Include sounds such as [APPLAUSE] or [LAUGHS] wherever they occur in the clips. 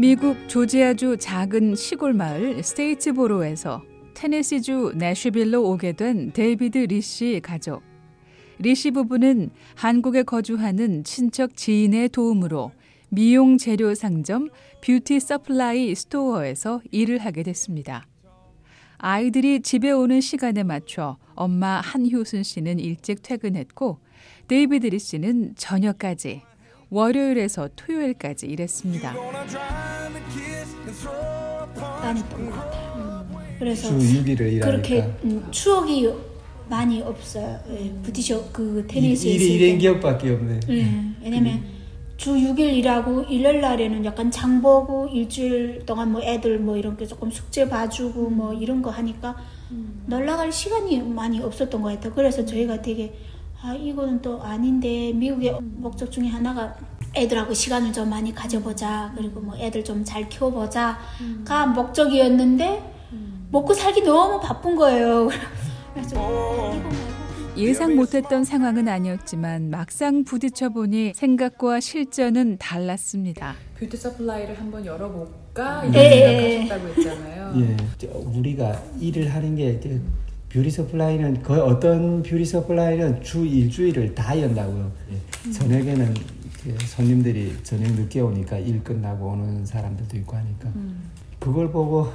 미국 조지아주 작은 시골 마을 스테이츠보로에서 테네시주 내슈빌로 오게 된 데이비드 리씨 가족. 리씨 부부는 한국에 거주하는 친척 지인의 도움으로 미용 재료 상점 beauty supply store에서 일을 하게 됐습니다. 아이들이 집에 오는 시간에 맞춰 엄마 한효순 씨는 일찍 퇴근했고 데이비드 리 씨는 저녁까지 월요일에서 토요일까지 일했습니다. 다녔던 것 같아요. 그래서 주 6일을 일하니까 그렇게 음, 추억이 많이 없어요. 예, 부티셔 그 테니스에 일이 일행 때. 기억밖에 없네. 예, 왜냐면 주 6일 일하고 일요일 날에는 약간 장 보고 일주일 동안 뭐 애들 뭐 이런 게 조금 숙제 봐주고 뭐 이런 거 하니까 놀러 갈 시간이 많이 없었던 것 같아요. 그래서 저희가 되게 아 이거는 또 아닌데 미국의 목적 중에 하나가 애들하고 시간을 좀 많이 가져보자 그리고 뭐 애들 좀 잘 키워보자가 목적이었는데 먹고 살기 너무 바쁜 거예요. [LAUGHS] 말고 예상 못했던 상황은 아니었지만 막상 부딪혀 보니 생각과 실전은 달랐습니다. beauty supply를 한번 열어볼까 음. 이런 예. 생각하셨다고 했잖아요. 예, 저 우리가 일을 하는 게 beauty supply는 거의 어떤 beauty supply는 주 일주일을 다 연다고요. 예. 저녁에는 그 손님들이 저녁 늦게 오니까 일 끝나고 오는 사람들도 있고 하니까 그걸 보고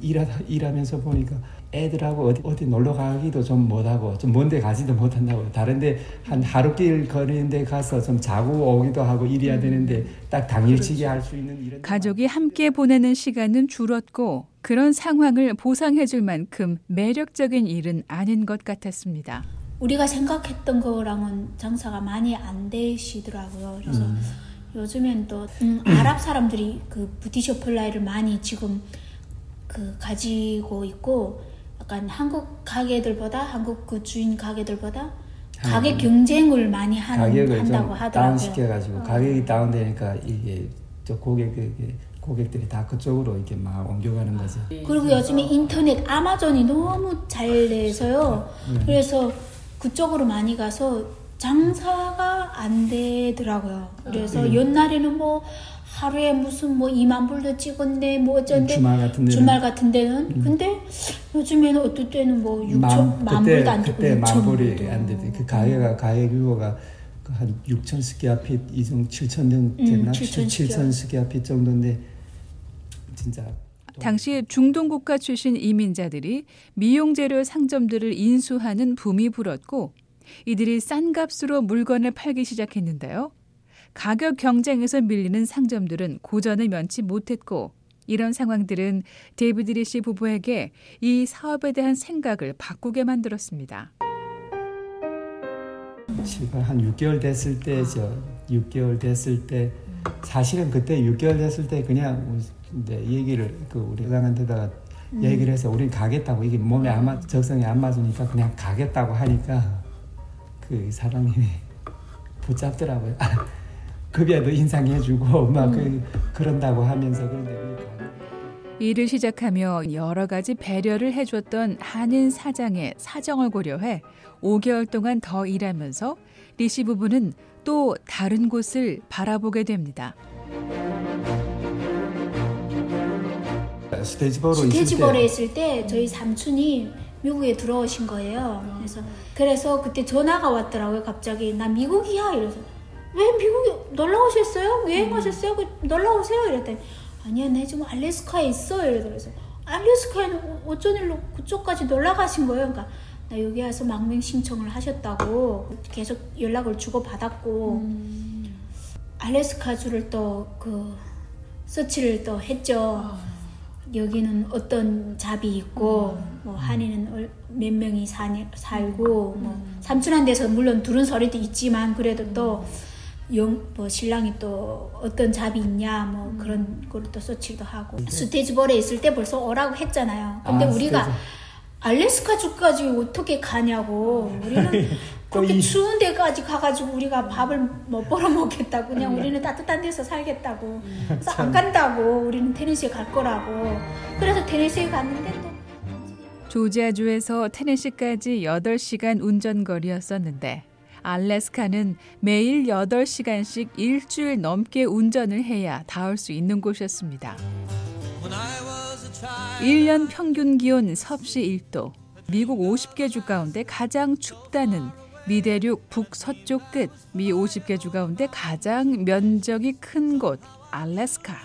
일하, 일하면서 보니까 애들하고 어디, 어디 놀러 가기도 좀 못하고 좀 먼데 가지도 못한다고. 다른데 한 하루길 거리는데 가서 좀 자고 오기도 하고 일해야 되는데 딱 당일치기 할 수 있는 이런 가족이 함께 보내는 시간은 줄었고 그런 상황을 보상해 줄 만큼 매력적인 일은 아닌 것 같았습니다. 우리가 생각했던 거랑은 장사가 많이 안 되시더라고요. 그래서 음. 요즘엔 또 음, 아랍 사람들이 그 beauty supply를 많이 지금 그 가지고 있고 약간 한국 가게들보다 한국 그 주인 가게들보다 가게 음. 경쟁을 많이 하는 가격을 한다고 좀 하더라고요. 다운시켜가지고 어. 가격이 다운되니까 이게 저 고객 이게 고객들이 다 그쪽으로 이렇게 막 옮겨가는 거죠. 그리고 요즘에 인터넷 아마존이 너무 잘 돼서요. 음. 그래서 그쪽으로 많이 가서 장사가 안 되더라고요. 그래서 음. 옛날에는 뭐 하루에 무슨 뭐 2만 불도 찍었네 뭐 어쩐데 주말 같은 데는 주말 같은 데는 근데 요즘에는 어떨 때는 뭐 6천 만 그때 불도 안 찍고 그때 6천 만 불이 안 되대. 그 가게가 가게 규모가 그한 6천 square feet 이정 7천 정 됐나? 7,000 7천 square feet 정도인데 진짜 당시 중동 국가 출신 이민자들이 미용 재료 상점들을 인수하는 붐이 불었고 이들이 싼 값으로 물건을 팔기 시작했는데요. 가격 경쟁에서 밀리는 상점들은 고전을 면치 못했고 이런 상황들은 데이비드 리씨 부부에게 이 사업에 대한 생각을 바꾸게 만들었습니다. 지금 한 6개월 됐을 때죠. 6개월 됐을 때 사실은 그때 6개월 됐을 때 그냥 네, 얘기를 그 우리 회장한테다가 얘기를 해서 우린 가겠다고 이게 몸에 안 맞, 적성에 안 맞으니까 그냥 가겠다고 하니까 그 사장님이 [LAUGHS] 붙잡더라고요. [LAUGHS] 급여도 인상해주고 막 그, 그런다고 하면서 그런데 일을 시작하며 여러 가지 배려를 해줬던 한인 사장의 사정을 고려해 5개월 동안 더 일하면서 리씨 부부는 또 다른 곳을 바라보게 됩니다. 스테이지보로 있을 때 스테이지볼에 있을 때 저희 삼촌이 미국에 들어오신 거예요. 그래서 그래서 그때 전화가 왔더라고요. 갑자기 나 미국이야 이래서 왜 미국에 놀러 오셨어요? 여행하셨어요? 그 놀러 오세요 이랬더니 아니야 나 지금 알래스카에 있어 이래서 그래서 알래스카에는 어쩐 일로 그쪽까지 놀러 가신 거예요? 그러니까 나 여기 와서 망명 신청을 하셨다고 계속 연락을 주고 받았고 알래스카 주를 또 그 서치를 또 했죠. 여기는 어떤 잡이 있고 뭐 한이는 얼- 몇 명이 사니, 살고 뭐 삼촌한테서 물론 들은 소리도 있지만 그래도 또 영, 뭐 신랑이 또 어떤 잡이 있냐 뭐 그런 걸 또 서치도 하고. 스테이지볼에 있을 때 벌써 오라고 했잖아요. 근데 아, 우리가 스테이지. 알래스카 주까지 어떻게 가냐고. 우리는 또 [LAUGHS] 그렇게 이- 추운 데까지 가가지고 우리가 밥을 못 벌어 먹겠다고 그냥 우리는 따뜻한 데서 살겠다고. 그래서 안 간다고 우리는 테네시에 갈 거라고. 그래서 테네시에 갔는데 또 조지아주에서 테네시까지 8시간 운전거리였었는데 알래스카는 매일 8시간씩 일주일 넘게 운전을 해야 닿을 수 있는 곳이었습니다. 1년 평균 기온 섭씨 1도, 미국 50개 주 가운데 가장 춥다는 미대륙 북서쪽 끝, 미 50개 주 가운데 가장 면적이 큰 곳, 알래스카.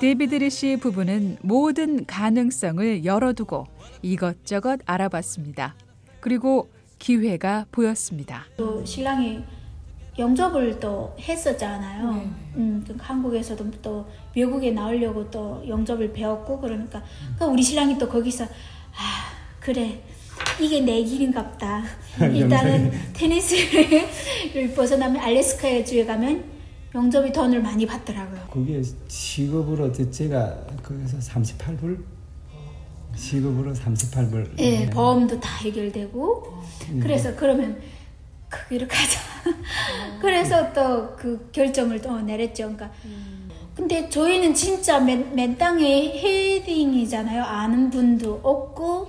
데이비드 리씨 부부는 모든 가능성을 열어두고 이것저것 알아봤습니다. 그리고 기회가 보였습니다. 또 신랑이 용접을 또 했었잖아요. 네. 음, 그 한국에서도 또 미국에 나오려고 또 영접을 배웠고 그러니까 그 우리 신랑이 또 거기서 아 그래 이게 내 길인갑다. [LAUGHS] 일단은 [LAUGHS] 테니스를 벗어나면 알래스카의 주에 가면 영접이 돈을 많이 받더라고요. 그게 시급으로 제- 제가 거기서 38불 시급으로 38불 예, 보험도 다 해결되고 그래서 그러면 거기를 가자. [LAUGHS] 그래서 또 그 결정을 또 내렸죠. 그러니까 근데 저희는 진짜 맨, 맨 땅에 헤딩이잖아요. 아는 분도 없고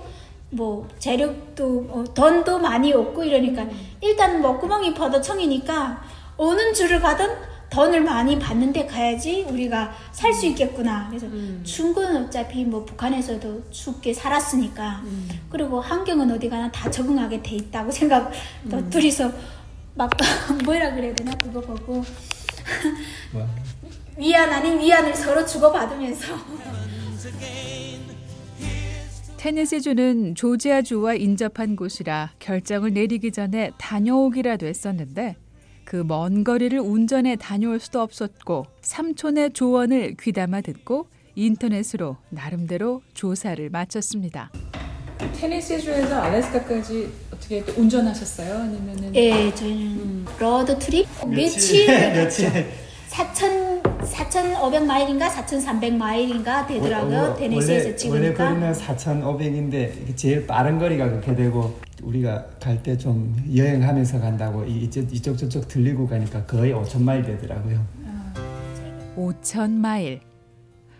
뭐 재력도 어, 돈도 많이 없고 이러니까 일단 뭐 구멍이 퍼도청이니까 어느 줄을 가든 돈을 많이 받는데 가야지 우리가 살 수 있겠구나. 그래서 중국은 어차피 뭐 북한에서도 춥게 살았으니까 그리고 환경은 어디 가나 다 적응하게 돼 있다고 생각. 또 둘이서 막 [LAUGHS] 뭐라 그래야 되나? 그거 보고. 뭐, 위안 아닌 위안을 서로 주고받으면서 [LAUGHS] 테네시주는 조지아주와 인접한 곳이라 결정을 내리기 전에 다녀오기라도 했었는데 그 먼 거리를 운전해 다녀올 수도 없었고 삼촌의 조언을 귀담아 듣고 인터넷으로 나름대로 조사를 마쳤습니다. 테네시주에서 알래스카까지 어떻게 또 운전하셨어요? 아니면은 예 저희는 road trip? 며칠. 며칠? [LAUGHS] 4천 4,500마일인가 4,300마일인가 되더라고요 어, 어, 테네시에서 찍으니까 원래 거리는 4,500인데 제일 빠른 거리가 그렇게 되고 우리가 갈 때 좀 여행하면서 간다고 이- 이쪽, 이쪽 저쪽 들리고 가니까 거의 5,000마일 되더라고요. 5천 마일.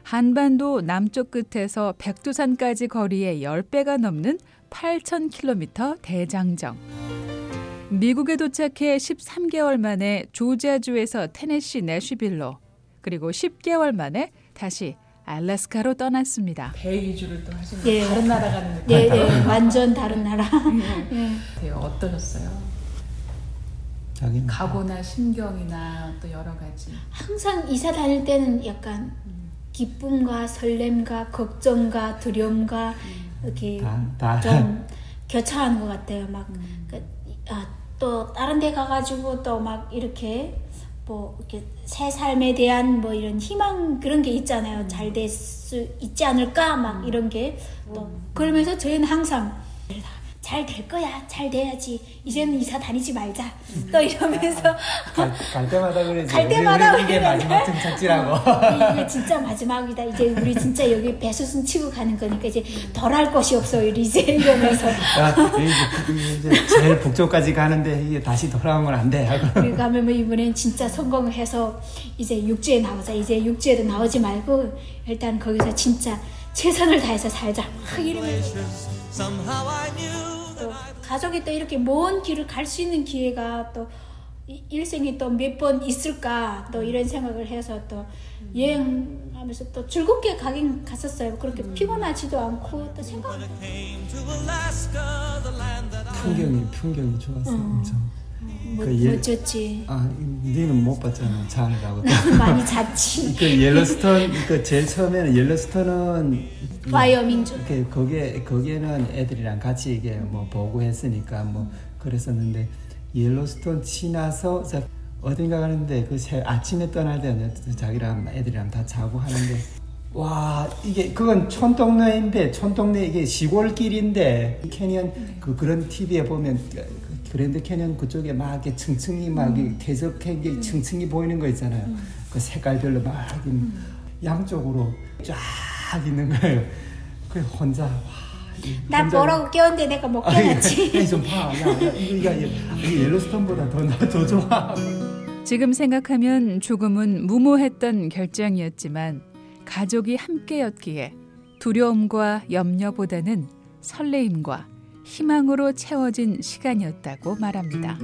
한반도 남쪽 끝에서 백두산까지 거리의 10배가 넘는 8천 킬로미터 대장정. 미국에 도착해 13개월 만에 조지아주에서 테네시 내쉬빌로 그리고 10개월 만에 다시 알래스카로 떠났습니다. 배 위주를 또 하시는 예. 다른 나라 가는 느낌 예, 예, 완전 다른 나라 예. 같아요. 어떠셨어요? 자기는 각오나 심경이나 또 여러 가지. 항상 이사 다닐 때는 약간 기쁨과 설렘과 걱정과 두려움과 이렇게 다, 다 좀 교차하는 것 같아요. 막, 그, 아, 또 다른 데 가가지고 또 막 이렇게 뭐 이렇게 새 삶에 대한 뭐 이런 희망 그런 게 있잖아요. 잘 될 수 있지 않을까? 막 이런 게. 또 그러면서 저희는 항상 잘 될 거야, 잘 돼야지. 이제는 이사 다니지 말자. 또 이러면서 갈, 갈 때마다 그러지. 갈 때마다 우리, 우리 이게. 마지막 등착지라고. [LAUGHS] 이게 진짜 마지막이다. 이제 우리 진짜 여기 배수순 치고 가는 거니까 이제 덜 할 것이 없어. 이제 이러면서 야, 이제, 이제 제일 북쪽까지 가는데 이게 다시 돌아오면 안 돼. 하고. 우리 가면 뭐 이번엔 진짜 성공을 해서 이제 육지에 나오자. 이제 육지에도 나오지 말고 일단 거기서 진짜 최선을 다해서 살자. 막 이러면서 또 가족이 또 이렇게 먼 길을 갈 수 있는 기회가 또 이- 일생에 또 몇 번 있을까 또 이런 생각을 해서 또 여행하면서 또 즐겁게 가긴 갔었어요. 그렇게 피곤하지도 않고 또 생각 풍경이 풍경이 좋았어 엄청. 뭐, 그 예- 멋졌지. 아, 니는 못 봤잖아. 자느라고. [LAUGHS] 많이 [LAUGHS] 잤지. 그 옐로스톤 그 제일 처음에는 옐로스톤은 와이오밍 쪽. 이렇게 거기에 거기에는 애들이랑 같이 이게 뭐 보고 했으니까 뭐 그랬었는데 옐로스톤 지나서 자, 어딘가 가는데 그 새, 아침에 떠날 때는 자기랑 애들이랑 다 자고 하는데 와 이게 그건 촌동네인데 촌동네 이게 시골길인데 canyon 그 그런 TV에 보면 그 그랜드 캐년 그쪽에 막 이렇게 층층이 막 음. 퇴적한 게 층층이 보이는 거 있잖아요. 그 색깔별로 막 음. 양쪽으로 쫙 있는 거예요. 그 혼자 와, 나 혼자- 뭐라고 깨웠는데 내가 못 아니, 깨웠지. 좀 봐. 야, 야, 이거, 이거, 이거 옐로스톤보다 더, 나- 더 좋아. 지금 생각하면 조금은 무모했던 결정이었지만 가족이 함께였기에 두려움과 염려보다는 설레임과 희망으로 채워진 시간이었다고 말합니다.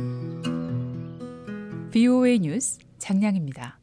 BOA 뉴스 장량입니다.